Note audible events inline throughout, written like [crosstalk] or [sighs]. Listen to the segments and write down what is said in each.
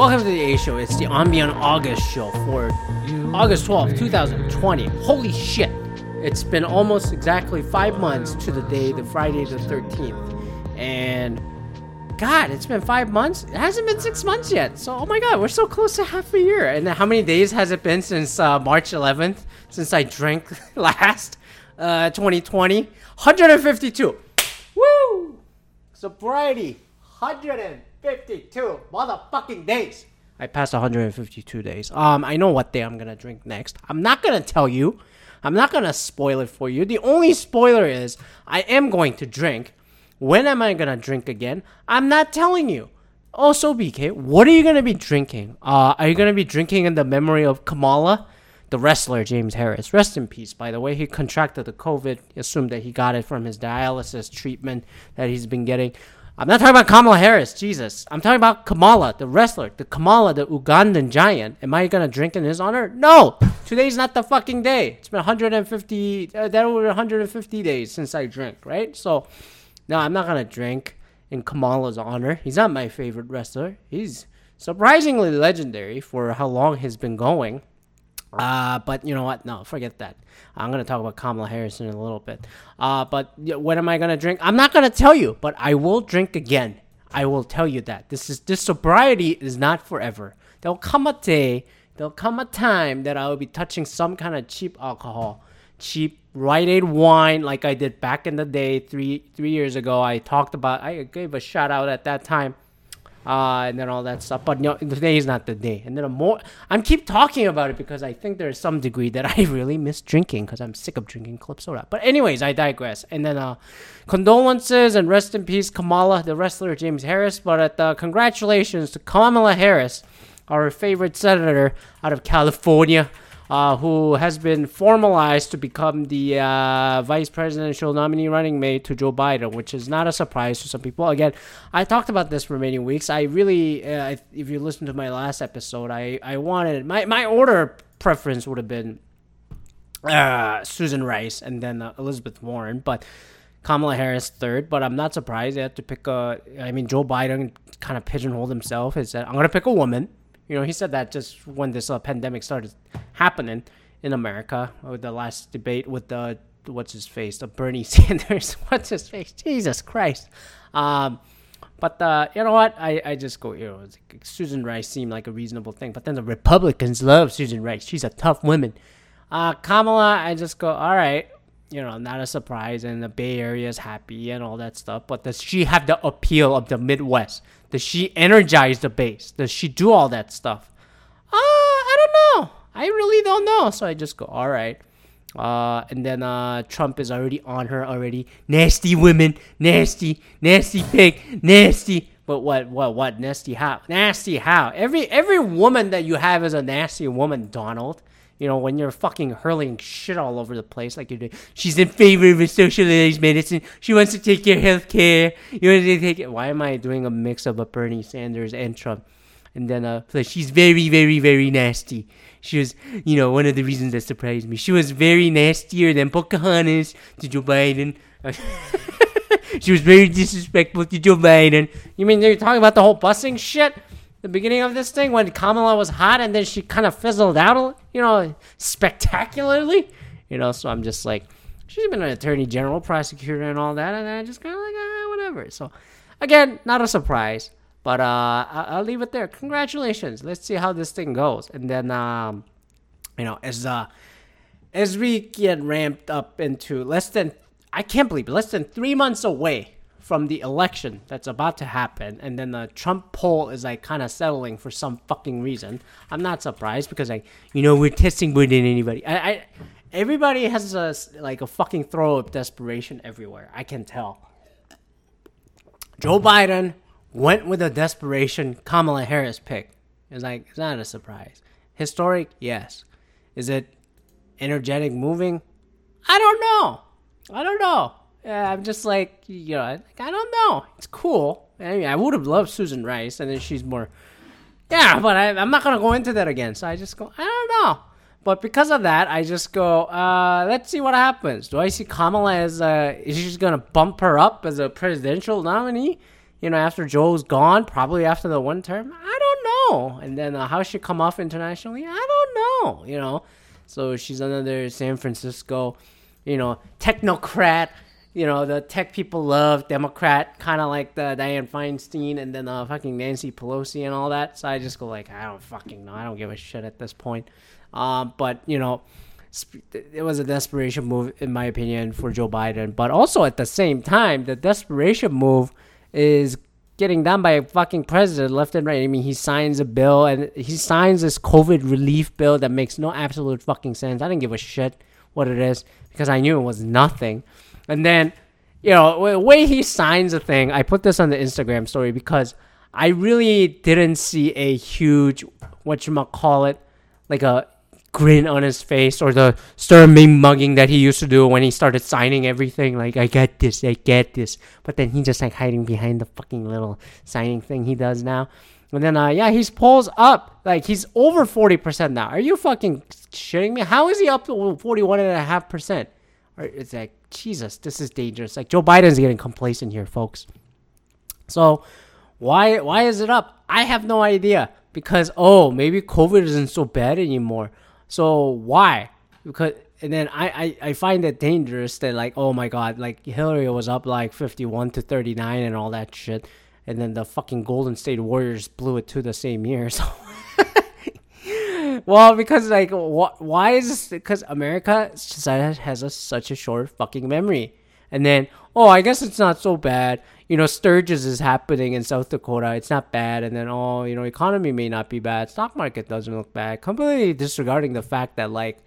Welcome to the A Show. It's the Ambient August show for August 12th, 2020. Holy shit. It's been almost exactly five months to the day, the Friday the 13th. And God, it's been five months. It hasn't been six months yet. So, oh my God, we're so close to half a year. And how many days has it been since uh, March 11th, since I drank [laughs] last? Uh, 2020? 152. Woo! Sobriety, 152 motherfucking days. I passed 152 days. Um, I know what day I'm gonna drink next. I'm not gonna tell you. I'm not gonna spoil it for you. The only spoiler is I am going to drink. When am I gonna drink again? I'm not telling you. Also, BK, what are you gonna be drinking? Uh, are you gonna be drinking in the memory of Kamala? the wrestler James Harris. Rest in peace, by the way. He contracted the COVID. Assumed that he got it from his dialysis treatment that he's been getting. I'm not talking about Kamala Harris, Jesus. I'm talking about Kamala, the wrestler, the Kamala, the Ugandan giant. Am I gonna drink in his honor? No. Today's not the fucking day. It's been 150. Uh, that over 150 days since I drank, right? So, no, I'm not gonna drink in Kamala's honor. He's not my favorite wrestler. He's surprisingly legendary for how long he's been going. Uh, but you know what? No, forget that. I'm gonna talk about Kamala Harris in a little bit. Uh, but when am I gonna drink? I'm not gonna tell you, but I will drink again. I will tell you that this is this sobriety is not forever. There'll come a day, there'll come a time that I will be touching some kind of cheap alcohol, cheap Rite Aid wine, like I did back in the day, three three years ago. I talked about. I gave a shout out at that time uh, and then all that stuff. But no, today is not the day. And then I'm more, I'm keep talking about it because I think there's some degree that [laughs] I really miss drinking because I'm sick of drinking club soda. But anyways, I digress. And then uh, condolences and rest in peace, Kamala, the wrestler James Harris. But at, uh, congratulations to Kamala Harris, our favorite senator out of California uh, who has been formalized to become the uh, vice presidential nominee running mate to Joe Biden, which is not a surprise to some people. Again, I talked about this for many weeks. I really, uh, if you listen to my last episode, I, I wanted my, my order preference would have been uh, Susan Rice and then uh, Elizabeth Warren, but. Kamala Harris third, but I'm not surprised they had to pick a. I mean, Joe Biden kind of pigeonholed himself. He said, "I'm going to pick a woman," You know, he said that just when this uh, pandemic started happening in America with the last debate with the what's his face, the Bernie [laughs] Sanders, what's his face, Jesus Christ. Um, but uh, you know what? I, I just go, you know, Susan Rice seemed like a reasonable thing. But then the Republicans love Susan Rice. She's a tough woman. Uh, Kamala, I just go, all right, you know, not a surprise. And the Bay Area is happy and all that stuff. But does she have the appeal of the Midwest? Does she energize the base? Does she do all that stuff? Uh, I don't know. I really don't know. So I just go, all right. Uh, and then uh, Trump is already on her already. Nasty women, nasty, nasty pig, nasty. But what, what, what? Nasty how? Nasty how? Every every woman that you have is a nasty woman, Donald. You know, when you're fucking hurling shit all over the place like you're doing. She's in favor of socialized medicine. She wants to take your health care. You want to take it. Why am I doing a mix of a Bernie Sanders and Trump? And then, uh, she's very, very, very nasty. She was, you know, one of the reasons that surprised me. She was very nastier than Pocahontas to Joe Biden. [laughs] she was very disrespectful to Joe Biden. You mean you're talking about the whole busing shit? The beginning of this thing when Kamala was hot and then she kind of fizzled out, you know, spectacularly. You know, so I'm just like, she's been an attorney general, prosecutor, and all that, and I just kind of like, ah, whatever. So, again, not a surprise, but uh, I'll leave it there. Congratulations. Let's see how this thing goes, and then, um, you know, as uh, as we get ramped up into less than, I can't believe less than three months away from the election that's about to happen, and then the Trump poll is like kind of settling for some fucking reason. I'm not surprised because like you know we're testing more than anybody. I, I everybody has a like a fucking throw of desperation everywhere. I can tell. Joe Biden went with a desperation Kamala Harris pick. It's like it's not a surprise. Historic, yes. Is it energetic, moving? I don't know. I don't know. I'm just like, you know, like, I don't know. It's cool. I mean, I would have loved Susan Rice, and then she's more, yeah, but I, am not going to go into that again. So I just go, I don't know. But because of that, I just go, uh, let's see what happens. Do I see Kamala as, uh, is she going to bump her up as a presidential nominee? You know, after Joe's gone, probably after the one term? I don't know. And then uh, how she come off internationally, I don't know. You know, so she's another San Francisco, you know, technocrat. You know, the tech people love Democrat, kind of like the Dianne Feinstein and then uh, fucking Nancy Pelosi and all that. So I just go like, I don't fucking know. I don't give a shit at this point. Um, but you know, it was a desperation move in my opinion for Joe Biden. But also at the same time, the desperation move is getting done by a fucking president left and right. I mean, he signs a bill and he signs this COVID relief bill that makes no absolute fucking sense. I didn't give a shit what it is because I knew it was nothing. And then, you know, the way he signs a thing, I put this on the Instagram story because I really didn't see a huge, what you might call it, like a grin on his face or the stern mugging that he used to do when he started signing everything. Like, I get this, I get this. But then he's just like hiding behind the fucking little signing thing he does now. And then, uh, yeah, he's pulls up. Like, he's over 40% now. Are you fucking shitting me? How is he up to 41.5%? It's like, Jesus, this is dangerous. Like, Joe Biden's getting complacent here, folks. So, why why is it up? I have no idea. Because, oh, maybe COVID isn't so bad anymore. So why? Because and then I, I, I find it dangerous that like oh my god like Hillary was up like 51 to 39 and all that shit and then the fucking Golden State Warriors blew it to the same year [laughs] so well because like wh- why is this because America has a, such a short fucking memory and then oh I guess it's not so bad you know, Sturgis is happening in South Dakota. It's not bad. And then, oh, you know, economy may not be bad. Stock market doesn't look bad. Completely disregarding the fact that, like,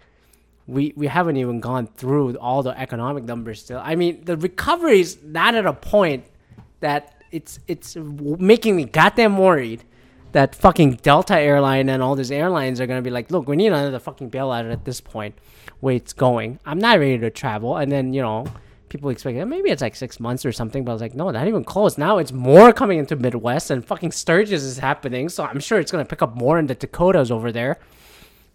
we, we haven't even gone through all the economic numbers still. I mean, the recovery is not at a point that it's it's making me goddamn worried that fucking Delta airline and all these airlines are gonna be like, look, we need another fucking bailout at this point. Where it's going. I'm not ready to travel, and then you know people expect maybe it's like six months or something, but I was like, no, not even close. Now it's more coming into Midwest and fucking Sturgis is happening, so I'm sure it's gonna pick up more in the Dakotas over there.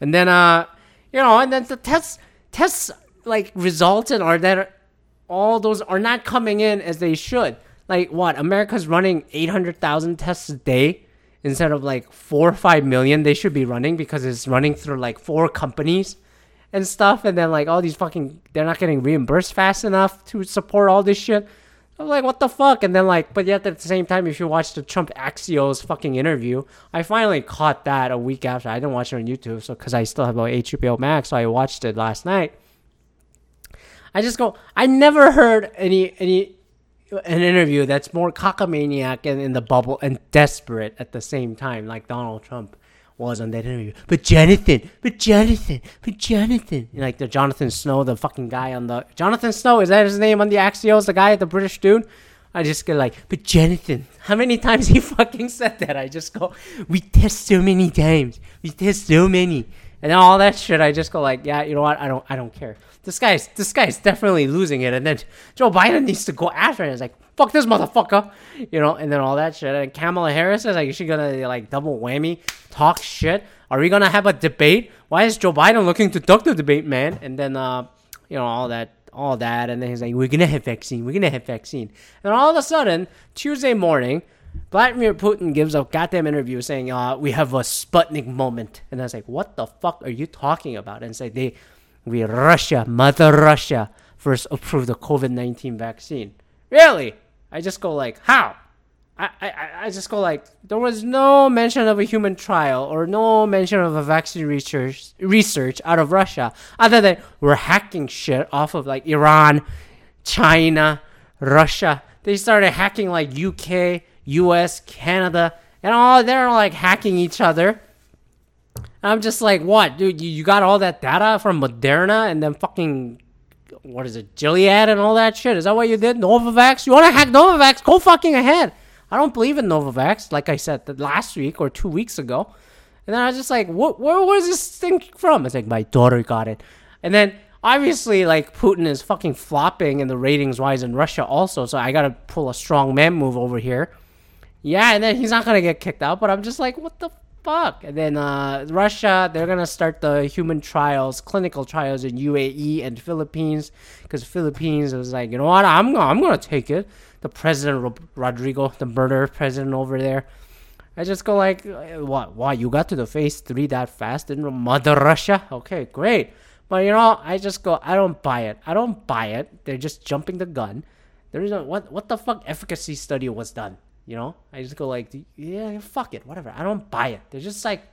And then uh you know, and then the tests tests like results and are that all those are not coming in as they should. Like what? America's running eight hundred thousand tests a day instead of like four or five million they should be running because it's running through like four companies and stuff, and then like all these fucking they're not getting reimbursed fast enough to support all this shit. I'm like, what the fuck? And then like, but yet at the same time, if you watch the Trump Axios fucking interview, I finally caught that a week after. I didn't watch it on YouTube, so because I still have like HBO Max, so I watched it last night. I just go, I never heard any any an interview that's more cockamaniac and in the bubble and desperate at the same time, like Donald Trump was on that interview. But Jonathan, but Jonathan, but Jonathan. Like the Jonathan Snow, the fucking guy on the Jonathan Snow, is that his name on the Axios? The guy, the British dude? I just get like, but Jonathan, how many times [laughs] he fucking said that? I just go, we test so many times. We test so many. And all that shit, I just go like, yeah, you know what? I don't, I don't care. This guy's, this guy's definitely losing it. And then Joe Biden needs to go after it. It's like, fuck this motherfucker, you know, and then all that shit. And Kamala Harris is like, is she gonna like double whammy, talk shit? Are we gonna have a debate? Why is Joe Biden looking to duck the debate, man? And then, uh, you know, all that, all that, and then he's like, we're gonna have vaccine, we're gonna have vaccine, and all of a sudden, Tuesday morning. Vladimir Putin gives a goddamn interview saying, uh, we have a Sputnik moment. And I was like, what the fuck are you talking about? And say, they, we, Russia, Mother Russia, first approved the COVID 19 vaccine. Really? I just go like, how? I, I, I just go like, there was no mention of a human trial or no mention of a vaccine research research out of Russia, other than we're hacking shit off of like Iran, China, Russia. They started hacking like UK, US, Canada, and all they're like hacking each other. And I'm just like, what, dude? You, you got all that data from Moderna and then fucking what is it, Gilead and all that shit? Is that what you did? Novavax? You want to hack Novavax? Go fucking ahead. I don't believe in Novavax, like I said last week or two weeks ago. And then I was just like, what, where was this thing from? It's like, my daughter got it. And then obviously, like, Putin is fucking flopping in the ratings wise in Russia also. So I got to pull a strong man move over here. Yeah, and then he's not to get kicked out. But I'm just like, what the fuck? And then uh, Russia, they're gonna start the human trials, clinical trials in UAE and Philippines, because Philippines was like, you know what, I'm gonna, I'm gonna take it. The president Rodrigo, the murder president over there, I just go like, what? Why you got to the phase three that fast in Mother Russia? Okay, great. But you know, I just go, I don't buy it. I don't buy it. They're just jumping the gun. There is a what? What the fuck efficacy study was done? You know, I just go like, yeah, fuck it, whatever. I don't buy it. They're just like,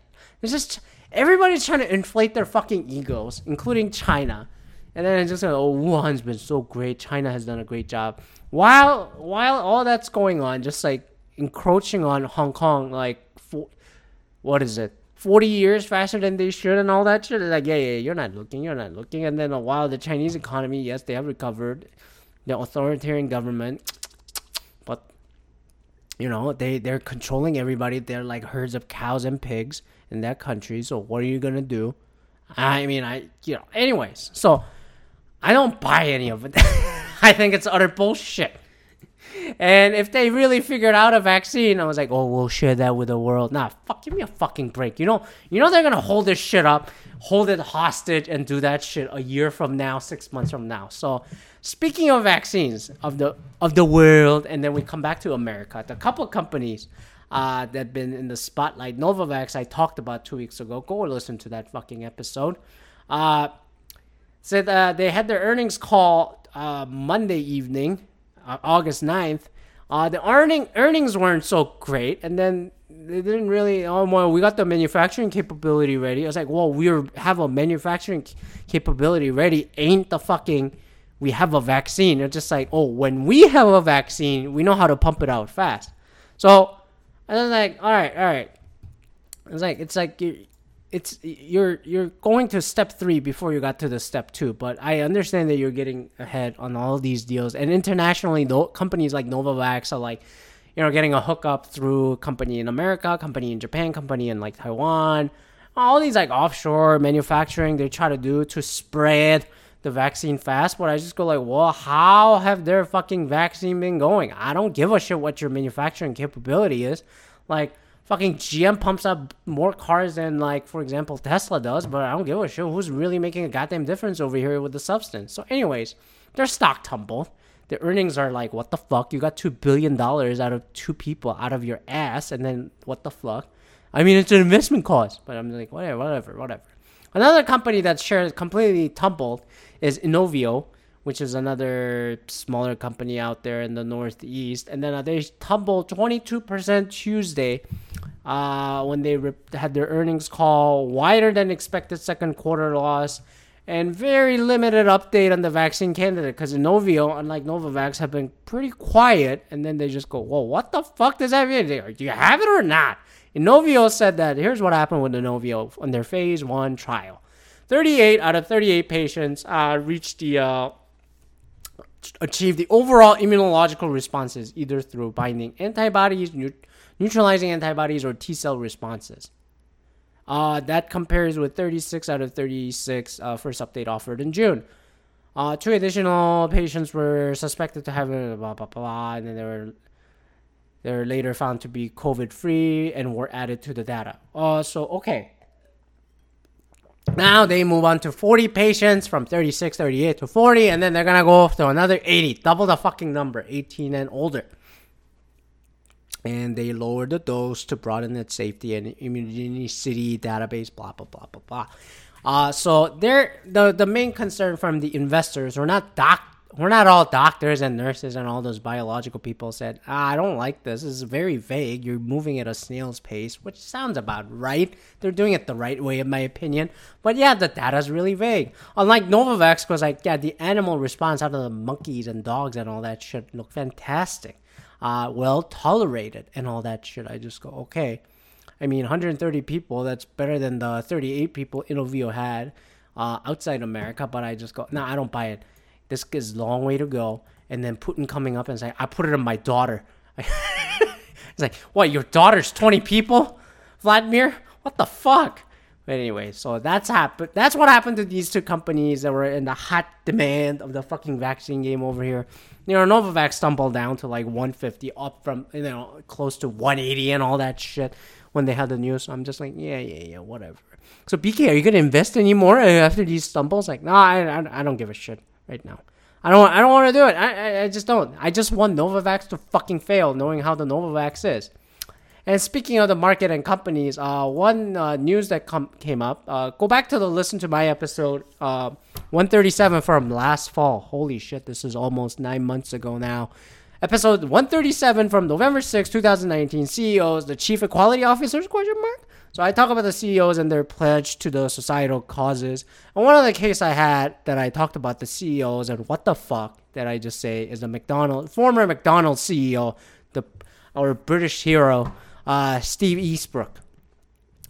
they're just everybody's trying to inflate their fucking egos, including China. And then it's just like, oh, Wuhan's been so great. China has done a great job. While while all that's going on, just like encroaching on Hong Kong, like for, what is it? 40 years faster than they should and all that shit. like, yeah, yeah, you're not looking, you're not looking. And then a while, the Chinese economy, yes, they have recovered. The authoritarian government, you know, they they're controlling everybody. They're like herds of cows and pigs in that country. So what are you gonna do? I mean, I you know, anyways. So I don't buy any of it. [laughs] I think it's utter bullshit. And if they really figured out a vaccine, I was like, oh, we'll share that with the world. Nah, fuck, give me a fucking break. You know, you know they're gonna hold this shit up, hold it hostage, and do that shit a year from now, six months from now. So, speaking of vaccines of the of the world, and then we come back to America. The couple companies uh, that been in the spotlight, Novavax, I talked about two weeks ago. Go listen to that fucking episode. Uh, said uh, they had their earnings call uh, Monday evening uh, August 9th, uh, the earning earnings weren't so great, and then they didn't really. Oh well, we got the manufacturing capability ready. I was like, well, we have a manufacturing capability ready. Ain't the fucking we have a vaccine? It's just like, oh, when we have a vaccine, we know how to pump it out fast. So I was like, all right, all right. It's like it's like it's you're you're going to step three before you got to the step two. But I understand that you're getting ahead on all these deals, and internationally, though, companies like Novavax are like, you know, getting a hookup through company in America, company in Japan, company in like Taiwan, all these like offshore manufacturing they try to do to spread the vaccine fast. But I just go like, well, how have their fucking vaccine been going? I don't give a shit what your manufacturing capability is, like fucking GM pumps up more cars than like for example Tesla does, but I don't give a shit who's really making a goddamn difference over here with the substance. So anyways, their stock tumbled. The earnings are like what the fuck? You got two billion dollars out of two people out of your ass, and then what the fuck? I mean, it's an investment cost, but I'm like whatever, whatever, whatever. Another company that shares completely tumbled is Inovio, which is another smaller company out there in the Northeast, and then uh, they tumbled 22% Tuesday uh, when they had their earnings call, wider than expected second quarter loss, and very limited update on the vaccine candidate because Novio, unlike Novavax, have been pretty quiet. And then they just go, "Whoa, what the fuck does that mean? Do you have it or not?" Novio said that here's what happened with Novio on their phase one trial: 38 out of 38 patients uh, reached the achieved the overall immunological responses either through binding antibodies, neutralizing antibodies, or T cell responses. Uh, that compares with 36 out of 36 uh, first update offered in June. Uh, two additional patients were suspected to have a blah blah blah, and then they were they were later found to be COVID free and were added to the data. Uh, so okay. Now they move on to 40 patients from 36, 38 to 40, and then they're gonna go off to another 80, double the fucking number, 18 and older and they lowered the dose to broaden its safety and immunogenicity database, blah blah blah blah blah. Uh, so they're the the main concern from the investors. We're not doc, we're not all doctors and nurses and all those biological people said, ah, I don't like this. This is very vague. You're moving at a snail's pace, which sounds about right. They're doing it the right way, in my opinion. But yeah, the data's really vague. Unlike Novavax, because like yeah, the animal response out of the monkeys and dogs and all that shit look fantastic uh, well tolerated and all that shit. I just go, okay. I mean, 130 people, that's better than the 38 people Inovio had uh, outside America, but I just go, no, nah, I don't buy it. This is a long way to go. And then Putin coming up and saying, I put it on my daughter. [laughs] it's like, what, your daughter's 20 people? Vladimir? What the fuck? But anyway, so that's happened. That's what happened to these two companies that were in the hot demand of the fucking vaccine game over here. You know, Novavax stumbled down to like 150, up from you know close to 180 and all that shit when they had the news. So I'm just like, yeah, yeah, yeah, whatever. So BK, are you gonna invest anymore after these stumbles? Like, no, I, I, I don't give a shit right now. I don't, I don't want to do it. I, I, I just don't. I just want Novavax to fucking fail, knowing how the Novavax is. And speaking of the market and companies, uh, one uh, news that com- came up. Uh, go back to the listen to my episode uh, 137 from last fall. Holy shit, this is almost nine months ago now. Episode 137 from November 6, 2019. CEOs, the chief equality officers? Question mark. So I talk about the CEOs and their pledge to the societal causes. And one of the case I had that I talked about the CEOs and what the fuck that I just say is the McDonald former McDonald's CEO, the our British hero, uh, Steve Easterbrook.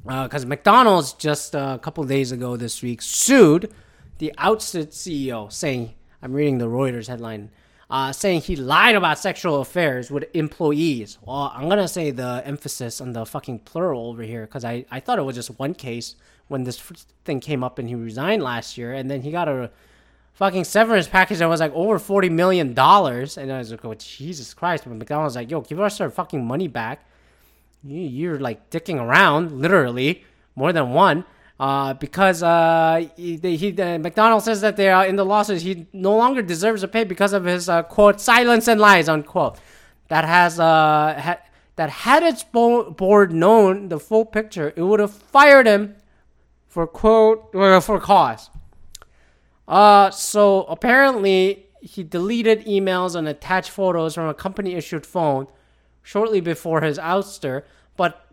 Because uh, McDonald's just uh, a couple days ago this week sued the Outset CEO, saying, I'm reading the Reuters headline uh, saying he lied about sexual affairs with employees. Well, I'm gonna say the emphasis on the fucking plural over here because I, I thought it was just one case when this thing came up and he resigned last year, and then he got a fucking severance package that was like over forty million dollars, and I was like, oh Jesus Christ! But McDonald's like, yo, give us our fucking money back. You're like dicking around, literally more than one uh, because uh, he, he McDonald says that they are in the lawsuit he no longer deserves a pay because of his uh, quote silence and lies unquote. That has uh ha- that had its bo- board known the full picture, it would have fired him for quote for cause. Uh, so apparently he deleted emails and attached photos from a company issued phone shortly before his ouster, but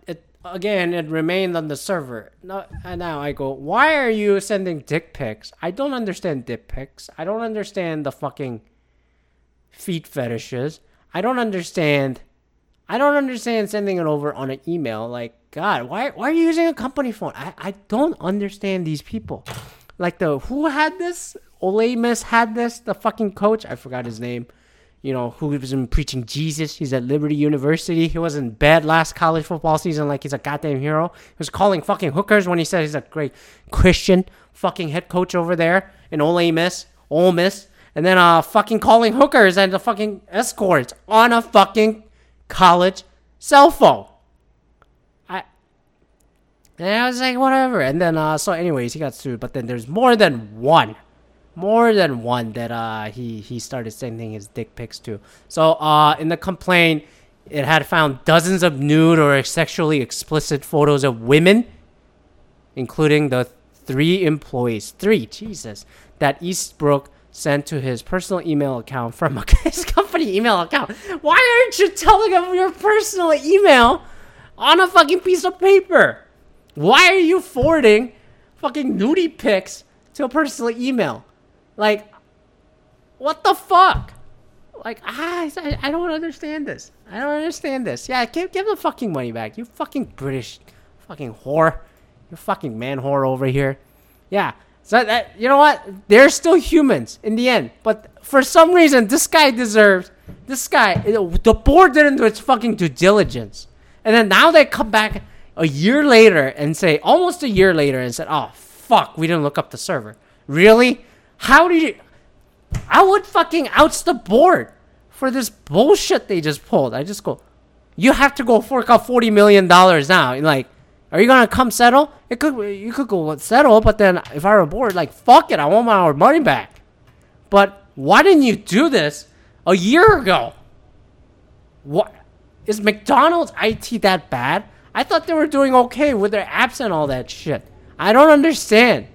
again, it remained on the server. And now I go, why are you sending dick pics? I don't understand dick pics. I don't understand the fucking feet fetishes. I don't understand. I don't understand sending it over on an email. Like, God, why, why are you using a company phone? I, I don't understand these people. Like the who had this? Ole Miss had this. The fucking coach. I forgot his name you know, who was preaching Jesus. He's at Liberty University. He was in bed last college football season like he's a goddamn hero. He was calling fucking hookers when he said he's a great Christian fucking head coach over there in Ole Miss, Ole Miss. And then uh fucking calling hookers and the fucking escorts on a fucking college cell phone. I and I was like, whatever. And then uh so anyways, he got sued, but then there's more than one more than one that uh, he he started sending his dick pics to. So uh, in the complaint, it had found dozens of nude or sexually explicit photos of women, including the three employees, three Jesus, that Easterbrook sent to his personal email account from [laughs] his company email account. Why aren't you telling him your personal email on a fucking piece of paper? Why are you forwarding fucking nudie pics to a personal email? Like, what the fuck? Like, ah, I, I don't understand this. I don't understand this. Yeah, give, give the fucking money back. You fucking British fucking whore. You fucking man whore over here. Yeah. So that you know what? They're still humans in the end. But for some reason, this guy deserves. This guy, the board didn't do its fucking due diligence, and then now they come back a year later and say, almost a year later, and said, "Oh fuck, we didn't look up the server." Really? How did you? I would fucking oust the board for this bullshit they just pulled. I just go, you have to go fork out forty million dollars now. Like, are you gonna come settle? It could you could go settle, but then if I were a board, like fuck it, I want my money back. But why didn't you do this a year ago? What is McDonald's IT that bad? I thought they were doing okay with their apps and all that shit. I don't understand.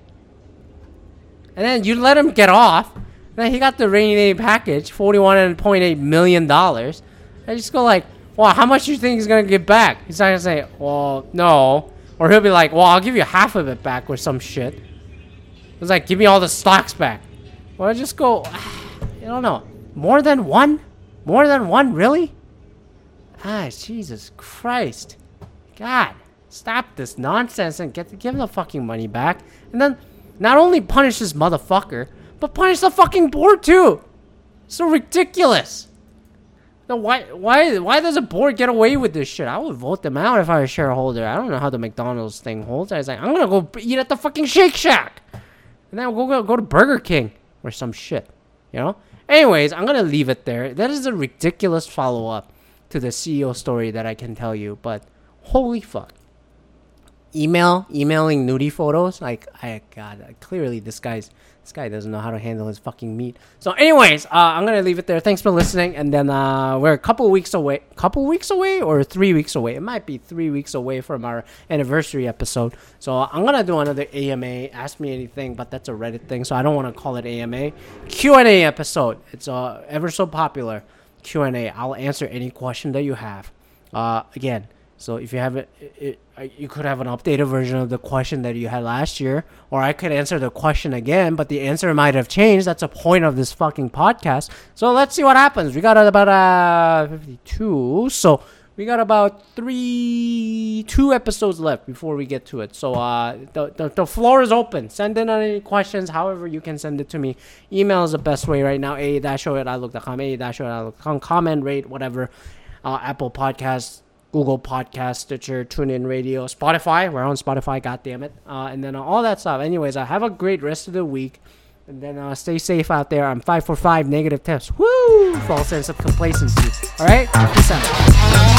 And then you let him get off. Then he got the rainy day package, forty-one point eight million dollars. I just go like, "Well, how much do you think he's gonna get back?" He's not gonna say, "Well, no," or he'll be like, "Well, I'll give you half of it back or some shit." It's like, "Give me all the stocks back." Or I just go, [sighs] I don't know, more than one, more than one, really? Ah, Jesus Christ, God, stop this nonsense and get give him the fucking money back, and then not only punish this motherfucker, but punish the fucking board too. So ridiculous. No, why, why, why does a board get away with this shit? I would vote them out if I was a shareholder. I don't know how the McDonald's thing holds. I was like, I'm gonna go eat at the fucking Shake Shack, and then we'll go go to Burger King or some shit. You know. Anyways, I'm gonna leave it there. That is a ridiculous follow up to the CEO story that I can tell you, but holy fuck. Email emailing nudie photos. Like I God, clearly this guy's this guy doesn't know how to handle his fucking meat. So, anyways, uh, I'm gonna leave it there. Thanks for listening, and then uh, we're a couple weeks away, couple weeks away, or three weeks away. It might be three weeks away from our anniversary episode. So I'm gonna do another AMA. Ask me anything, but that's a Reddit thing, so I don't want to call it AMA. Q and A episode. It's uh, ever so popular. Q and A. I'll answer any question that you have. Uh, again so if you have it, it, you could have an updated version of the question that you had last year, or I could answer the question again, but the answer might have changed. That's a point of this fucking podcast. So let's see what happens. We got about uh 52, so we got about three, two episodes left before we get to it. So uh, the, the, the floor is open. Send in any questions, however you can send it to me. Email is the best way right now. A dash show at outlook.com, a dash show at outlook.com. Comment, rate, whatever. Uh, Apple Podcasts Google Podcast, Stitcher, TuneIn Radio, Spotify. We're on Spotify, God damn it. Uh, and then uh, all that stuff. Anyways, I uh, have a great rest of the week. And then uh, stay safe out there. I'm 545 negative tips. Woo! False sense of complacency. All right? Peace out.